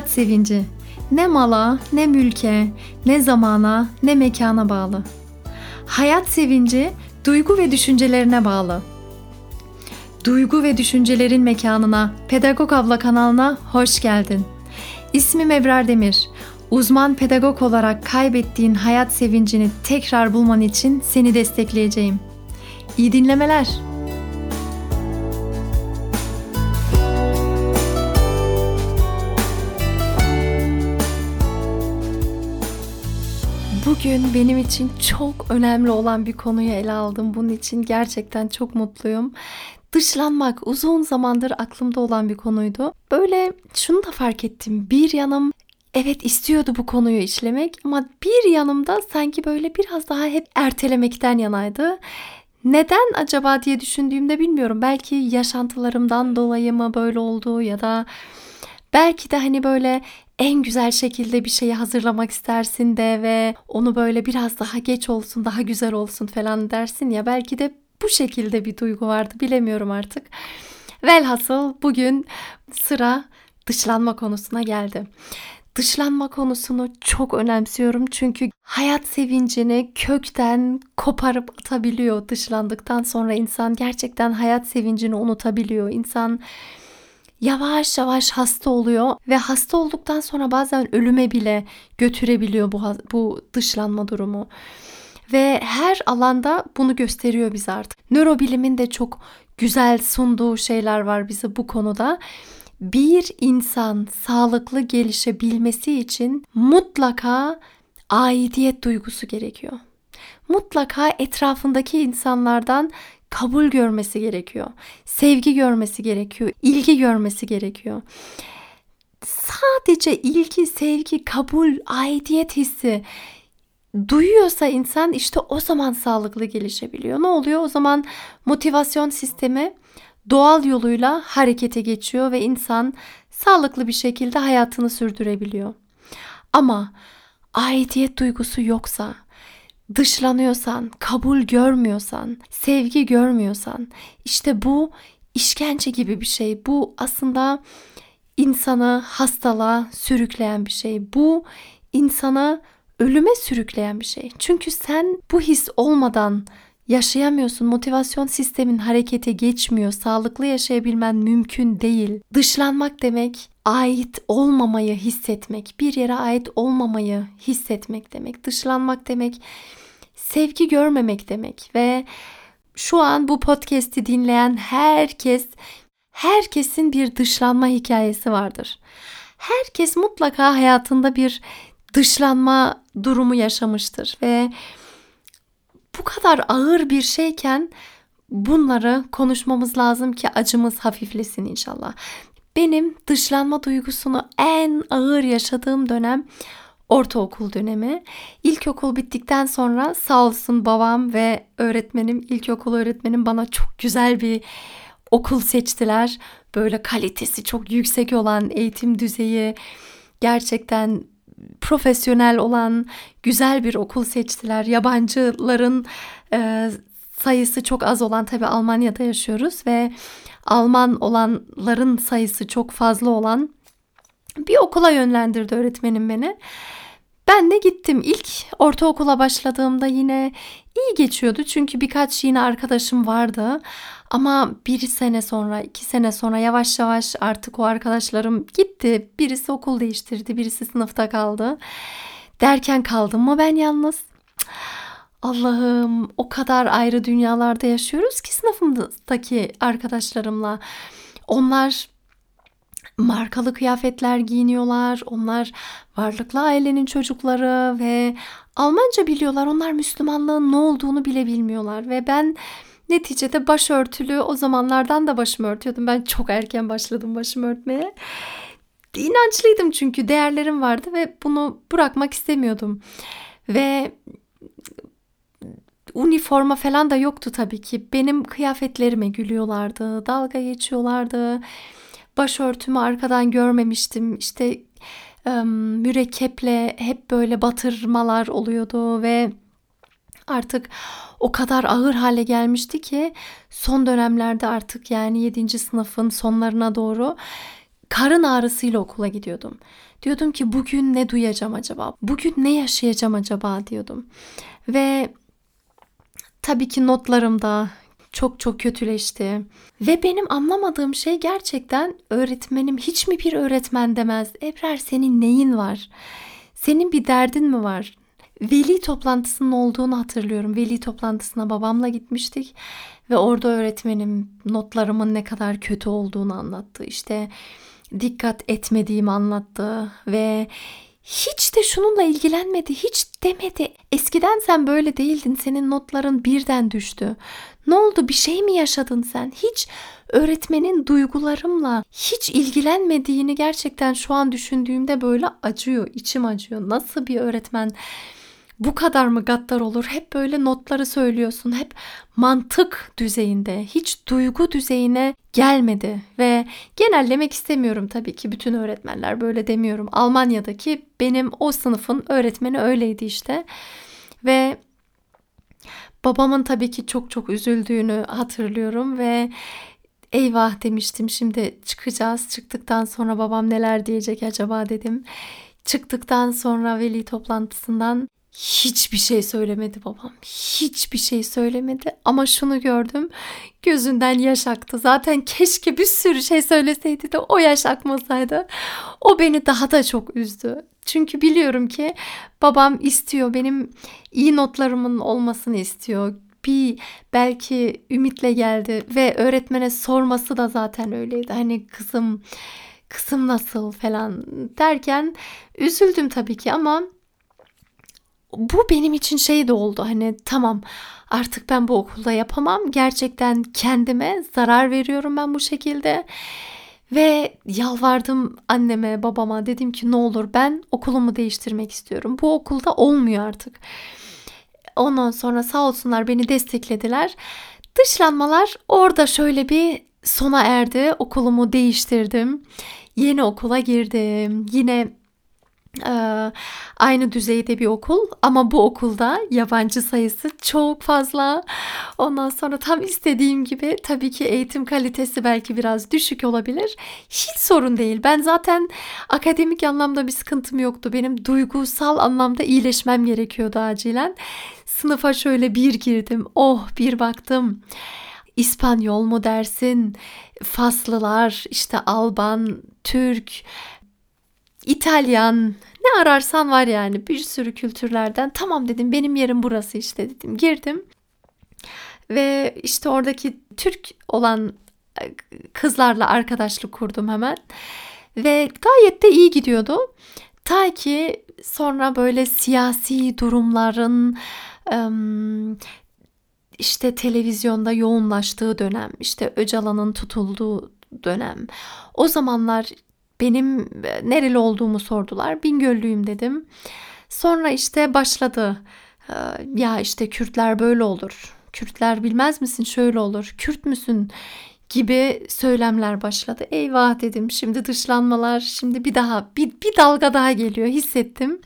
Hayat sevinci ne mala, ne mülke, ne zamana, ne mekana bağlı. Hayat sevinci duygu ve düşüncelerine bağlı. Duygu ve düşüncelerin mekanına, Pedagog Abla kanalına hoş geldin. İsmim Ebrar Demir. Uzman pedagog olarak kaybettiğin hayat sevincini tekrar bulman için seni destekleyeceğim. İyi dinlemeler. Bugün benim için çok önemli olan bir konuyu ele aldım. Bunun için gerçekten çok mutluyum. Dışlanmak uzun zamandır aklımda olan bir konuydu. Böyle şunu da fark ettim. Bir yanım evet istiyordu bu konuyu işlemek ama bir yanımda sanki böyle biraz daha hep ertelemekten yanaydı. Neden acaba diye düşündüğümde bilmiyorum. Belki yaşantılarımdan dolayı mı böyle oldu ya da belki de hani böyle en güzel şekilde bir şeyi hazırlamak istersin de ve onu böyle biraz daha geç olsun, daha güzel olsun falan dersin ya belki de bu şekilde bir duygu vardı bilemiyorum artık. Velhasıl bugün sıra dışlanma konusuna geldi. Dışlanma konusunu çok önemsiyorum çünkü hayat sevincini kökten koparıp atabiliyor dışlandıktan sonra insan gerçekten hayat sevincini unutabiliyor. İnsan yavaş yavaş hasta oluyor ve hasta olduktan sonra bazen ölüme bile götürebiliyor bu bu dışlanma durumu. Ve her alanda bunu gösteriyor bize artık. Nörobilimin de çok güzel sunduğu şeyler var bize bu konuda. Bir insan sağlıklı gelişebilmesi için mutlaka aidiyet duygusu gerekiyor. Mutlaka etrafındaki insanlardan kabul görmesi gerekiyor. Sevgi görmesi gerekiyor. ilgi görmesi gerekiyor. Sadece ilgi, sevgi, kabul, aidiyet hissi duyuyorsa insan işte o zaman sağlıklı gelişebiliyor. Ne oluyor? O zaman motivasyon sistemi doğal yoluyla harekete geçiyor ve insan sağlıklı bir şekilde hayatını sürdürebiliyor. Ama aidiyet duygusu yoksa, dışlanıyorsan, kabul görmüyorsan, sevgi görmüyorsan işte bu işkence gibi bir şey. Bu aslında insanı hastalığa sürükleyen bir şey. Bu insanı ölüme sürükleyen bir şey. Çünkü sen bu his olmadan yaşayamıyorsun. Motivasyon sistemin harekete geçmiyor. Sağlıklı yaşayabilmen mümkün değil. Dışlanmak demek ait olmamayı hissetmek, bir yere ait olmamayı hissetmek demek. Dışlanmak demek sevgi görmemek demek ve şu an bu podcast'i dinleyen herkes herkesin bir dışlanma hikayesi vardır. Herkes mutlaka hayatında bir dışlanma durumu yaşamıştır ve bu kadar ağır bir şeyken bunları konuşmamız lazım ki acımız hafiflesin inşallah. Benim dışlanma duygusunu en ağır yaşadığım dönem ortaokul dönemi. İlkokul bittikten sonra sağ olsun babam ve öğretmenim, ilkokul öğretmenim bana çok güzel bir okul seçtiler. Böyle kalitesi çok yüksek olan eğitim düzeyi gerçekten profesyonel olan güzel bir okul seçtiler. Yabancıların e, sayısı çok az olan tabi Almanya'da yaşıyoruz ve Alman olanların sayısı çok fazla olan bir okula yönlendirdi öğretmenim beni. Ben de gittim. İlk ortaokula başladığımda yine iyi geçiyordu. Çünkü birkaç yine arkadaşım vardı. Ama bir sene sonra, iki sene sonra yavaş yavaş artık o arkadaşlarım gitti. Birisi okul değiştirdi, birisi sınıfta kaldı. Derken kaldım mı ben yalnız? Allah'ım o kadar ayrı dünyalarda yaşıyoruz ki sınıfımdaki arkadaşlarımla. Onlar markalı kıyafetler giyiniyorlar. Onlar varlıklı ailenin çocukları ve Almanca biliyorlar. Onlar Müslümanlığın ne olduğunu bile bilmiyorlar ve ben neticede başörtülü o zamanlardan da başımı örtüyordum. Ben çok erken başladım başımı örtmeye. İnançlıydım çünkü değerlerim vardı ve bunu bırakmak istemiyordum. Ve uniforma falan da yoktu tabii ki. Benim kıyafetlerime gülüyorlardı, dalga geçiyorlardı başörtümü arkadan görmemiştim. İşte mürekkeple hep böyle batırmalar oluyordu ve artık o kadar ağır hale gelmişti ki son dönemlerde artık yani 7. sınıfın sonlarına doğru karın ağrısıyla okula gidiyordum. Diyordum ki bugün ne duyacağım acaba? Bugün ne yaşayacağım acaba diyordum. Ve tabii ki notlarım da çok çok kötüleşti. Ve benim anlamadığım şey gerçekten öğretmenim hiç mi bir öğretmen demez. Ebrar senin neyin var? Senin bir derdin mi var? Veli toplantısının olduğunu hatırlıyorum. Veli toplantısına babamla gitmiştik ve orada öğretmenim notlarımın ne kadar kötü olduğunu anlattı. İşte dikkat etmediğimi anlattı ve hiç de şununla ilgilenmedi, hiç demedi. Eskiden sen böyle değildin, senin notların birden düştü. Ne oldu, bir şey mi yaşadın sen? Hiç öğretmenin duygularımla hiç ilgilenmediğini gerçekten şu an düşündüğümde böyle acıyor, içim acıyor. Nasıl bir öğretmen bu kadar mı gaddar olur? Hep böyle notları söylüyorsun. Hep mantık düzeyinde, hiç duygu düzeyine gelmedi ve genellemek istemiyorum tabii ki bütün öğretmenler böyle demiyorum. Almanya'daki benim o sınıfın öğretmeni öyleydi işte. Ve babamın tabii ki çok çok üzüldüğünü hatırlıyorum ve eyvah demiştim şimdi çıkacağız. Çıktıktan sonra babam neler diyecek acaba dedim. Çıktıktan sonra veli toplantısından Hiçbir şey söylemedi babam. Hiçbir şey söylemedi ama şunu gördüm. Gözünden yaş aktı. Zaten keşke bir sürü şey söyleseydi de o yaş akmasaydı. O beni daha da çok üzdü. Çünkü biliyorum ki babam istiyor. Benim iyi notlarımın olmasını istiyor. Bir belki ümitle geldi ve öğretmene sorması da zaten öyleydi. Hani kızım kızım nasıl falan derken üzüldüm tabii ki ama bu benim için şey de oldu. Hani tamam artık ben bu okulda yapamam. Gerçekten kendime zarar veriyorum ben bu şekilde. Ve yalvardım anneme babama. Dedim ki ne olur ben okulumu değiştirmek istiyorum. Bu okulda olmuyor artık. Ondan sonra sağ olsunlar beni desteklediler. Dışlanmalar orada şöyle bir sona erdi. Okulumu değiştirdim. Yeni okula girdim. Yine aynı düzeyde bir okul ama bu okulda yabancı sayısı çok fazla. Ondan sonra tam istediğim gibi tabii ki eğitim kalitesi belki biraz düşük olabilir. Hiç sorun değil. Ben zaten akademik anlamda bir sıkıntım yoktu. Benim duygusal anlamda iyileşmem gerekiyordu acilen. Sınıfa şöyle bir girdim. Oh bir baktım. İspanyol mu dersin? Faslılar, işte Alban, Türk, İtalyan ne ararsan var yani bir sürü kültürlerden. Tamam dedim benim yerim burası işte dedim. Girdim ve işte oradaki Türk olan e, kızlarla arkadaşlık kurdum hemen. Ve gayet de iyi gidiyordu. Ta ki sonra böyle siyasi durumların işte televizyonda yoğunlaştığı dönem, işte Öcalan'ın tutulduğu dönem. O zamanlar benim e, nereli olduğumu sordular. Bingöllüyüm dedim. Sonra işte başladı. E, ya işte Kürtler böyle olur. Kürtler bilmez misin şöyle olur. Kürt müsün? gibi söylemler başladı. Eyvah dedim. Şimdi dışlanmalar, şimdi bir daha bir, bir dalga daha geliyor hissettim.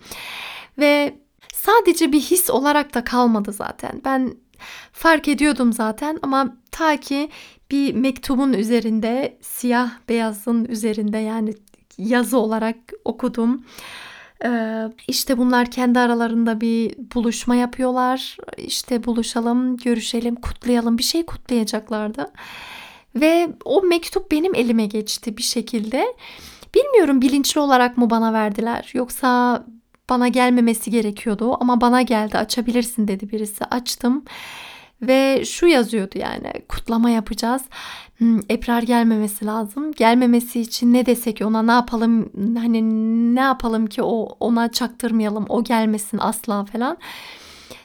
Ve sadece bir his olarak da kalmadı zaten. Ben fark ediyordum zaten ama ta ki bir mektubun üzerinde siyah beyazın üzerinde yani yazı olarak okudum. Ee, işte bunlar kendi aralarında bir buluşma yapıyorlar. İşte buluşalım, görüşelim, kutlayalım bir şey kutlayacaklardı. Ve o mektup benim elime geçti bir şekilde. Bilmiyorum bilinçli olarak mı bana verdiler yoksa bana gelmemesi gerekiyordu ama bana geldi açabilirsin dedi birisi. Açtım ve şu yazıyordu yani kutlama yapacağız. Hmm, Ebrar gelmemesi lazım. Gelmemesi için ne desek ona ne yapalım hani ne yapalım ki o ona çaktırmayalım o gelmesin asla falan.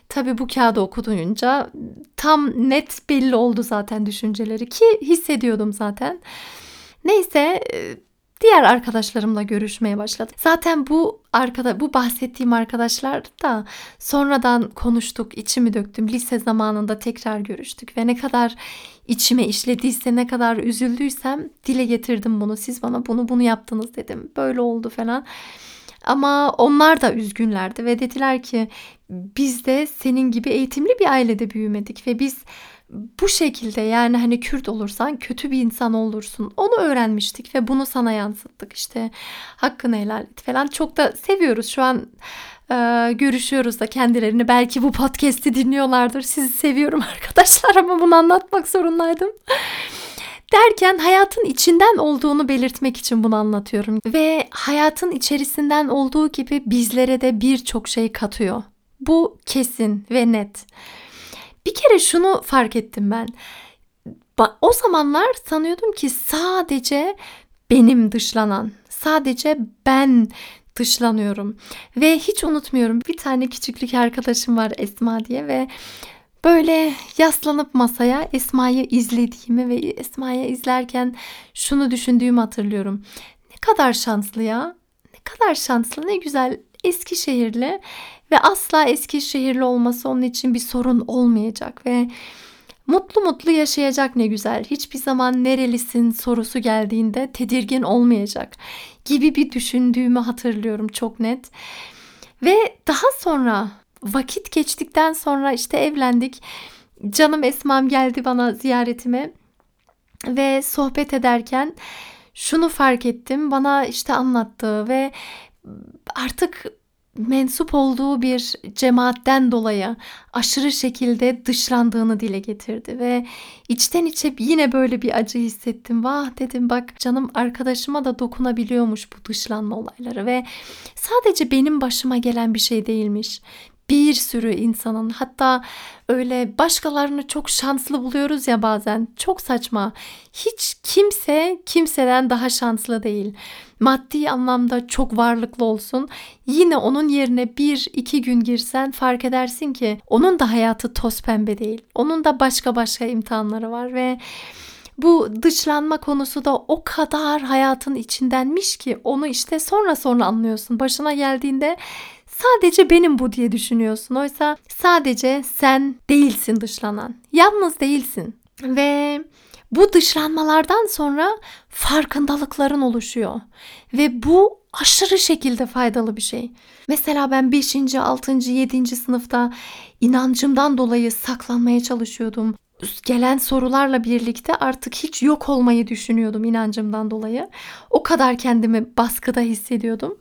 Tabii bu kağıdı okudunca tam net belli oldu zaten düşünceleri ki hissediyordum zaten. Neyse diğer arkadaşlarımla görüşmeye başladım. Zaten bu arkada bu bahsettiğim arkadaşlar da sonradan konuştuk, içimi döktüm. Lise zamanında tekrar görüştük ve ne kadar içime işlediyse, ne kadar üzüldüysem dile getirdim bunu. Siz bana bunu bunu yaptınız dedim. Böyle oldu falan. Ama onlar da üzgünlerdi ve dediler ki biz de senin gibi eğitimli bir ailede büyümedik ve biz bu şekilde yani hani Kürt olursan kötü bir insan olursun. Onu öğrenmiştik ve bunu sana yansıttık. İşte hakkını helal et falan. Çok da seviyoruz. Şu an e, görüşüyoruz da kendilerini. Belki bu podcast'i dinliyorlardır. Sizi seviyorum arkadaşlar ama bunu anlatmak zorundaydım. Derken hayatın içinden olduğunu belirtmek için bunu anlatıyorum. Ve hayatın içerisinden olduğu gibi bizlere de birçok şey katıyor. Bu kesin ve net. Bir kere şunu fark ettim ben. O zamanlar sanıyordum ki sadece benim dışlanan, sadece ben dışlanıyorum. Ve hiç unutmuyorum bir tane küçüklük arkadaşım var Esma diye ve böyle yaslanıp masaya Esma'yı izlediğimi ve Esma'yı izlerken şunu düşündüğümü hatırlıyorum. Ne kadar şanslı ya. Ne kadar şanslı, ne güzel Eskişehirli ve asla Eskişehirli olması onun için bir sorun olmayacak ve mutlu mutlu yaşayacak ne güzel. Hiçbir zaman nerelisin sorusu geldiğinde tedirgin olmayacak gibi bir düşündüğümü hatırlıyorum çok net. Ve daha sonra vakit geçtikten sonra işte evlendik. Canım Esma'm geldi bana ziyaretime ve sohbet ederken şunu fark ettim. Bana işte anlattı ve artık mensup olduğu bir cemaatten dolayı aşırı şekilde dışlandığını dile getirdi ve içten içe yine böyle bir acı hissettim. Vah! dedim. Bak canım arkadaşıma da dokunabiliyormuş bu dışlanma olayları ve sadece benim başıma gelen bir şey değilmiş bir sürü insanın hatta öyle başkalarını çok şanslı buluyoruz ya bazen. Çok saçma. Hiç kimse kimseden daha şanslı değil. Maddi anlamda çok varlıklı olsun. Yine onun yerine bir iki gün girsen fark edersin ki onun da hayatı toz pembe değil. Onun da başka başka imtihanları var ve bu dışlanma konusu da o kadar hayatın içindenmiş ki onu işte sonra sonra anlıyorsun. Başına geldiğinde Sadece benim bu diye düşünüyorsun. Oysa sadece sen değilsin dışlanan. Yalnız değilsin. Ve bu dışlanmalardan sonra farkındalıkların oluşuyor. Ve bu aşırı şekilde faydalı bir şey. Mesela ben 5. 6. 7. sınıfta inancımdan dolayı saklanmaya çalışıyordum. Gelen sorularla birlikte artık hiç yok olmayı düşünüyordum inancımdan dolayı. O kadar kendimi baskıda hissediyordum.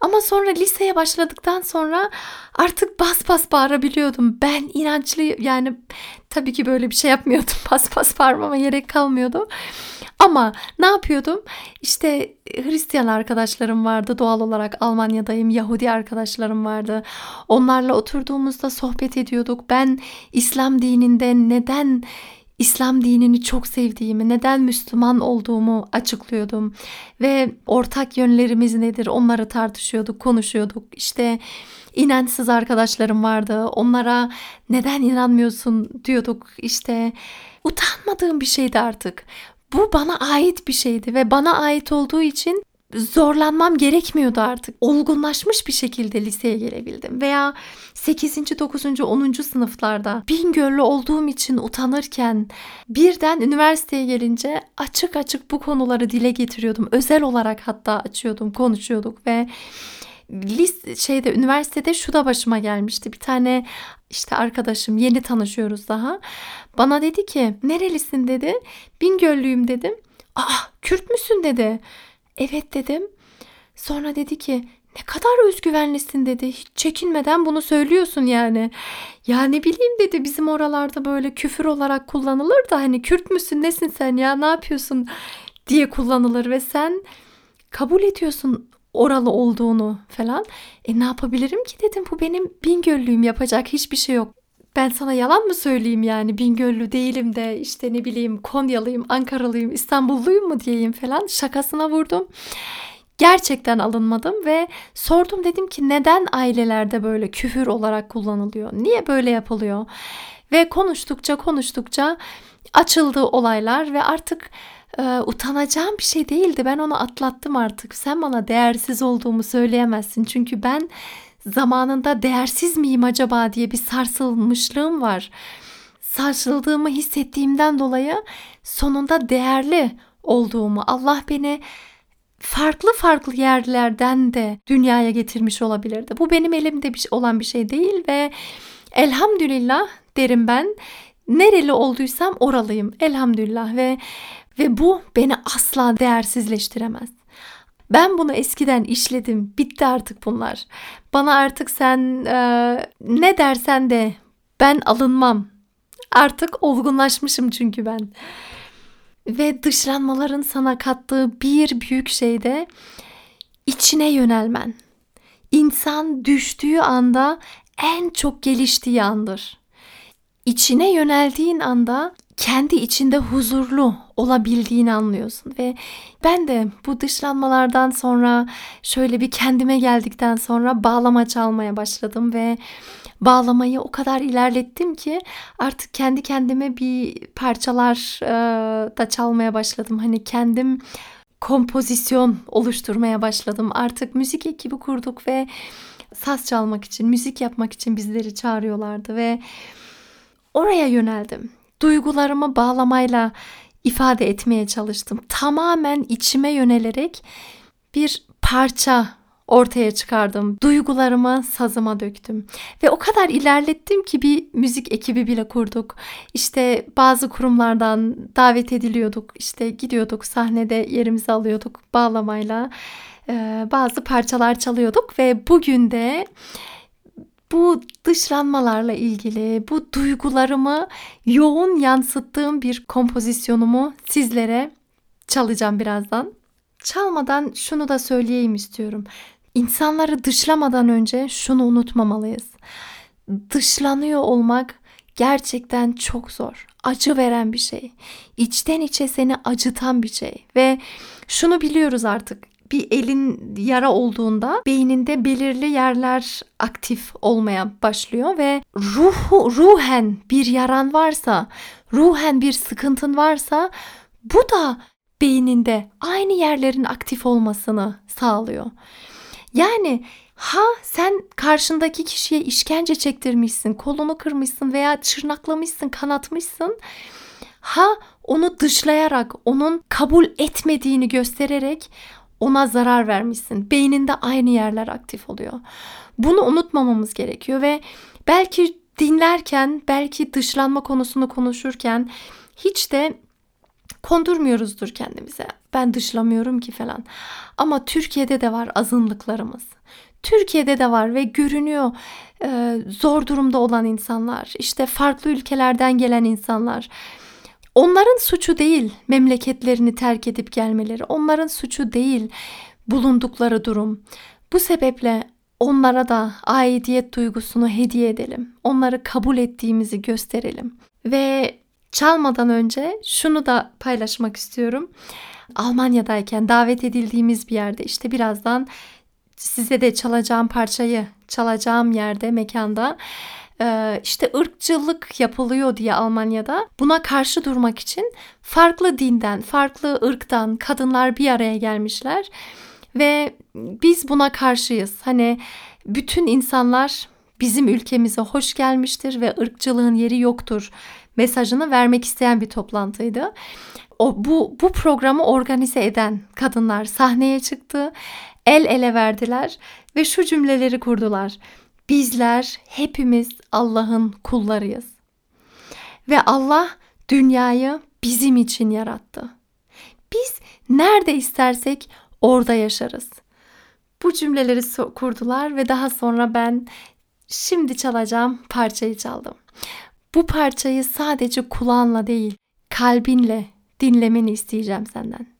Ama sonra liseye başladıktan sonra artık bas bas bağırabiliyordum. Ben inançlı yani tabii ki böyle bir şey yapmıyordum. Bas bas bağırmama gerek kalmıyordu. Ama ne yapıyordum? İşte Hristiyan arkadaşlarım vardı. Doğal olarak Almanya'dayım. Yahudi arkadaşlarım vardı. Onlarla oturduğumuzda sohbet ediyorduk. Ben İslam dininde neden İslam dinini çok sevdiğimi, neden Müslüman olduğumu açıklıyordum ve ortak yönlerimiz nedir onları tartışıyorduk, konuşuyorduk. İşte inançsız arkadaşlarım vardı. Onlara neden inanmıyorsun diyorduk. İşte utanmadığım bir şeydi artık. Bu bana ait bir şeydi ve bana ait olduğu için zorlanmam gerekmiyordu artık. Olgunlaşmış bir şekilde liseye gelebildim. Veya 8. 9. 10. sınıflarda Bingöl'lü olduğum için utanırken birden üniversiteye gelince açık açık bu konuları dile getiriyordum. Özel olarak hatta açıyordum, konuşuyorduk ve list şeyde üniversitede şu da başıma gelmişti. Bir tane işte arkadaşım yeni tanışıyoruz daha. Bana dedi ki nerelisin dedi. Bingöllüyüm dedim. Aa Kürt müsün dedi. Evet dedim. Sonra dedi ki ne kadar özgüvenlisin dedi. Hiç çekinmeden bunu söylüyorsun yani. Ya ne bileyim dedi bizim oralarda böyle küfür olarak kullanılır da hani Kürt müsün nesin sen ya ne yapıyorsun diye kullanılır ve sen kabul ediyorsun oralı olduğunu falan. E ne yapabilirim ki dedim bu benim Bingöllüyüm yapacak hiçbir şey yok. Ben sana yalan mı söyleyeyim yani Bingöllü değilim de işte ne bileyim Konyalıyım, Ankaralıyım, İstanbulluyum mu diyeyim falan şakasına vurdum. Gerçekten alınmadım ve sordum dedim ki neden ailelerde böyle küfür olarak kullanılıyor? Niye böyle yapılıyor? Ve konuştukça konuştukça açıldı olaylar ve artık e, utanacağım bir şey değildi. Ben onu atlattım artık. Sen bana değersiz olduğumu söyleyemezsin. Çünkü ben zamanında değersiz miyim acaba diye bir sarsılmışlığım var. Sarsıldığımı hissettiğimden dolayı sonunda değerli olduğumu, Allah beni farklı farklı yerlerden de dünyaya getirmiş olabilirdi. Bu benim elimde bir, olan bir şey değil ve elhamdülillah derim ben nereli olduysam oralıyım elhamdülillah ve ve bu beni asla değersizleştiremez. Ben bunu eskiden işledim. Bitti artık bunlar. Bana artık sen e, ne dersen de ben alınmam. Artık olgunlaşmışım çünkü ben. Ve dışlanmaların sana kattığı bir büyük şey de içine yönelmen. İnsan düştüğü anda en çok geliştiği andır. İçine yöneldiğin anda kendi içinde huzurlu olabildiğini anlıyorsun ve ben de bu dışlanmalardan sonra şöyle bir kendime geldikten sonra bağlama çalmaya başladım ve bağlamayı o kadar ilerlettim ki artık kendi kendime bir parçalar e, da çalmaya başladım. Hani kendim kompozisyon oluşturmaya başladım. Artık müzik ekibi kurduk ve saz çalmak için, müzik yapmak için bizleri çağırıyorlardı ve oraya yöneldim. Duygularımı bağlamayla ifade etmeye çalıştım. Tamamen içime yönelerek bir parça ortaya çıkardım. Duygularımı sazıma döktüm. Ve o kadar ilerlettim ki bir müzik ekibi bile kurduk. İşte bazı kurumlardan davet ediliyorduk. İşte gidiyorduk sahnede yerimizi alıyorduk bağlamayla. Ee, bazı parçalar çalıyorduk ve bugün de bu dışlanmalarla ilgili bu duygularımı yoğun yansıttığım bir kompozisyonumu sizlere çalacağım birazdan. Çalmadan şunu da söyleyeyim istiyorum. İnsanları dışlamadan önce şunu unutmamalıyız. Dışlanıyor olmak gerçekten çok zor. Acı veren bir şey. İçten içe seni acıtan bir şey ve şunu biliyoruz artık bir elin yara olduğunda beyninde belirli yerler aktif olmaya başlıyor ve ruhu ruhen bir yaran varsa, ruhen bir sıkıntın varsa bu da beyninde aynı yerlerin aktif olmasını sağlıyor. Yani ha sen karşındaki kişiye işkence çektirmişsin, kolunu kırmışsın veya çırnaklamışsın, kanatmışsın. Ha onu dışlayarak, onun kabul etmediğini göstererek ona zarar vermişsin. Beyninde aynı yerler aktif oluyor. Bunu unutmamamız gerekiyor ve belki dinlerken, belki dışlanma konusunu konuşurken hiç de kondurmuyoruzdur kendimize. Ben dışlamıyorum ki falan. Ama Türkiye'de de var azınlıklarımız. Türkiye'de de var ve görünüyor e, zor durumda olan insanlar, işte farklı ülkelerden gelen insanlar. Onların suçu değil memleketlerini terk edip gelmeleri. Onların suçu değil bulundukları durum. Bu sebeple onlara da aidiyet duygusunu hediye edelim. Onları kabul ettiğimizi gösterelim. Ve çalmadan önce şunu da paylaşmak istiyorum. Almanya'dayken davet edildiğimiz bir yerde işte birazdan size de çalacağım parçayı çalacağım yerde mekanda ee, işte ırkçılık yapılıyor diye Almanya'da buna karşı durmak için farklı dinden, farklı ırktan kadınlar bir araya gelmişler ve biz buna karşıyız. Hani bütün insanlar bizim ülkemize hoş gelmiştir ve ırkçılığın yeri yoktur mesajını vermek isteyen bir toplantıydı. O bu bu programı organize eden kadınlar sahneye çıktı. El ele verdiler ve şu cümleleri kurdular. Bizler hepimiz Allah'ın kullarıyız. Ve Allah dünyayı bizim için yarattı. Biz nerede istersek orada yaşarız. Bu cümleleri kurdular ve daha sonra ben şimdi çalacağım parçayı çaldım. Bu parçayı sadece kulağınla değil, kalbinle dinlemeni isteyeceğim senden.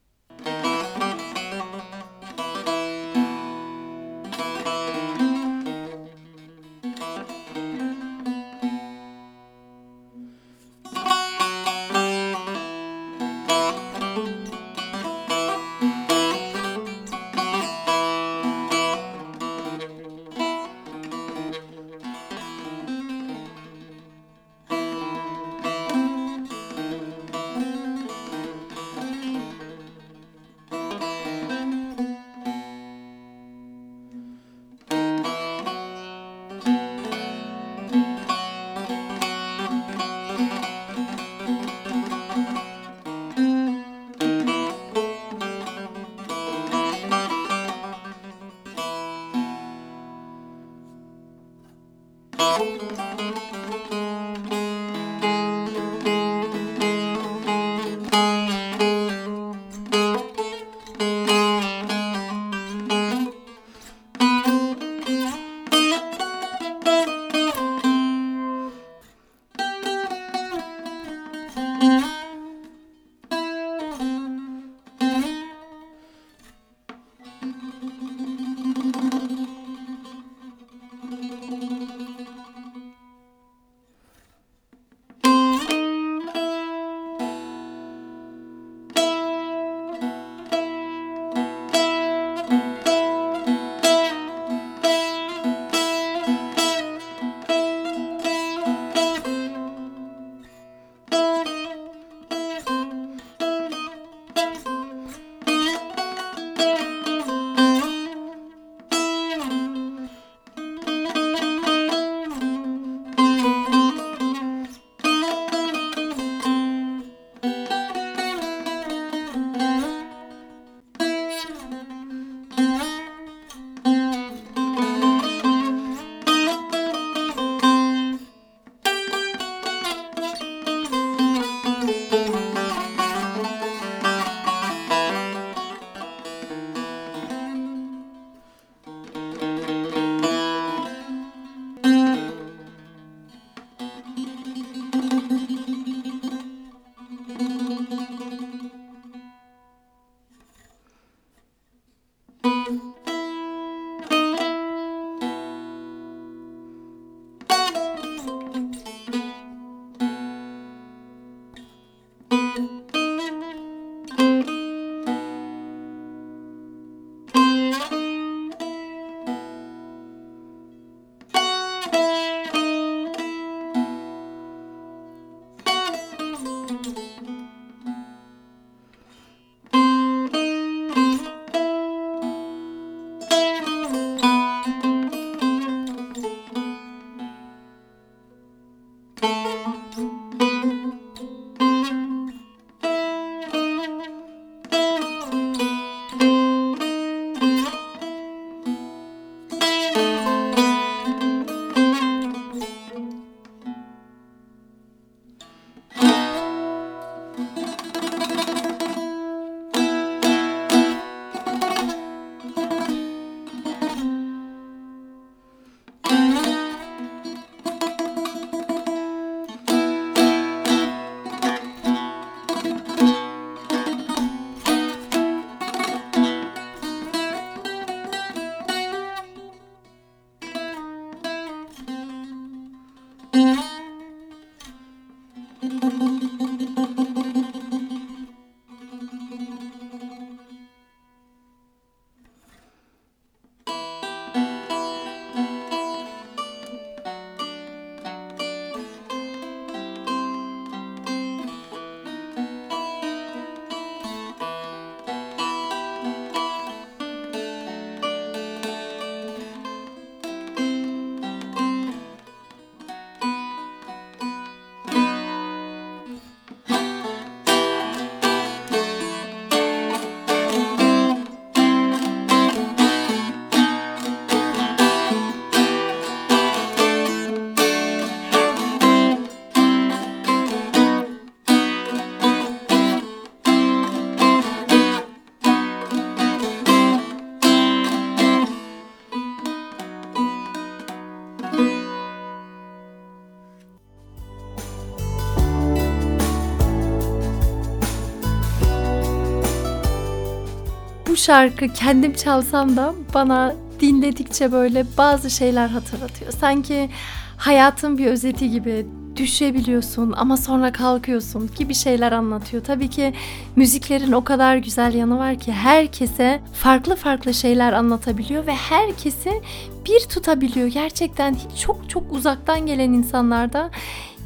Şarkı kendim çalsam da bana dinledikçe böyle bazı şeyler hatırlatıyor. Sanki hayatın bir özeti gibi düşebiliyorsun ama sonra kalkıyorsun gibi şeyler anlatıyor. Tabii ki müziklerin o kadar güzel yanı var ki herkese farklı farklı şeyler anlatabiliyor ve herkesi bir tutabiliyor. Gerçekten çok çok uzaktan gelen insanlarda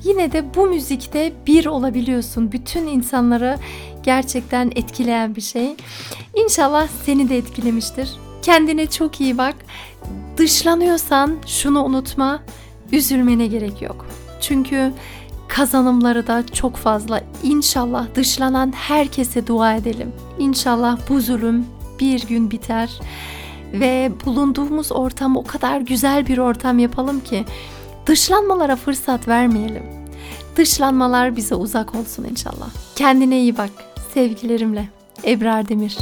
yine de bu müzikte bir olabiliyorsun. Bütün insanları gerçekten etkileyen bir şey. İnşallah seni de etkilemiştir. Kendine çok iyi bak. Dışlanıyorsan şunu unutma. Üzülmene gerek yok. Çünkü kazanımları da çok fazla. İnşallah dışlanan herkese dua edelim. İnşallah bu zulüm bir gün biter ve bulunduğumuz ortam o kadar güzel bir ortam yapalım ki dışlanmalara fırsat vermeyelim. Dışlanmalar bize uzak olsun inşallah. Kendine iyi bak. Sevgilerimle. Ebrar Demir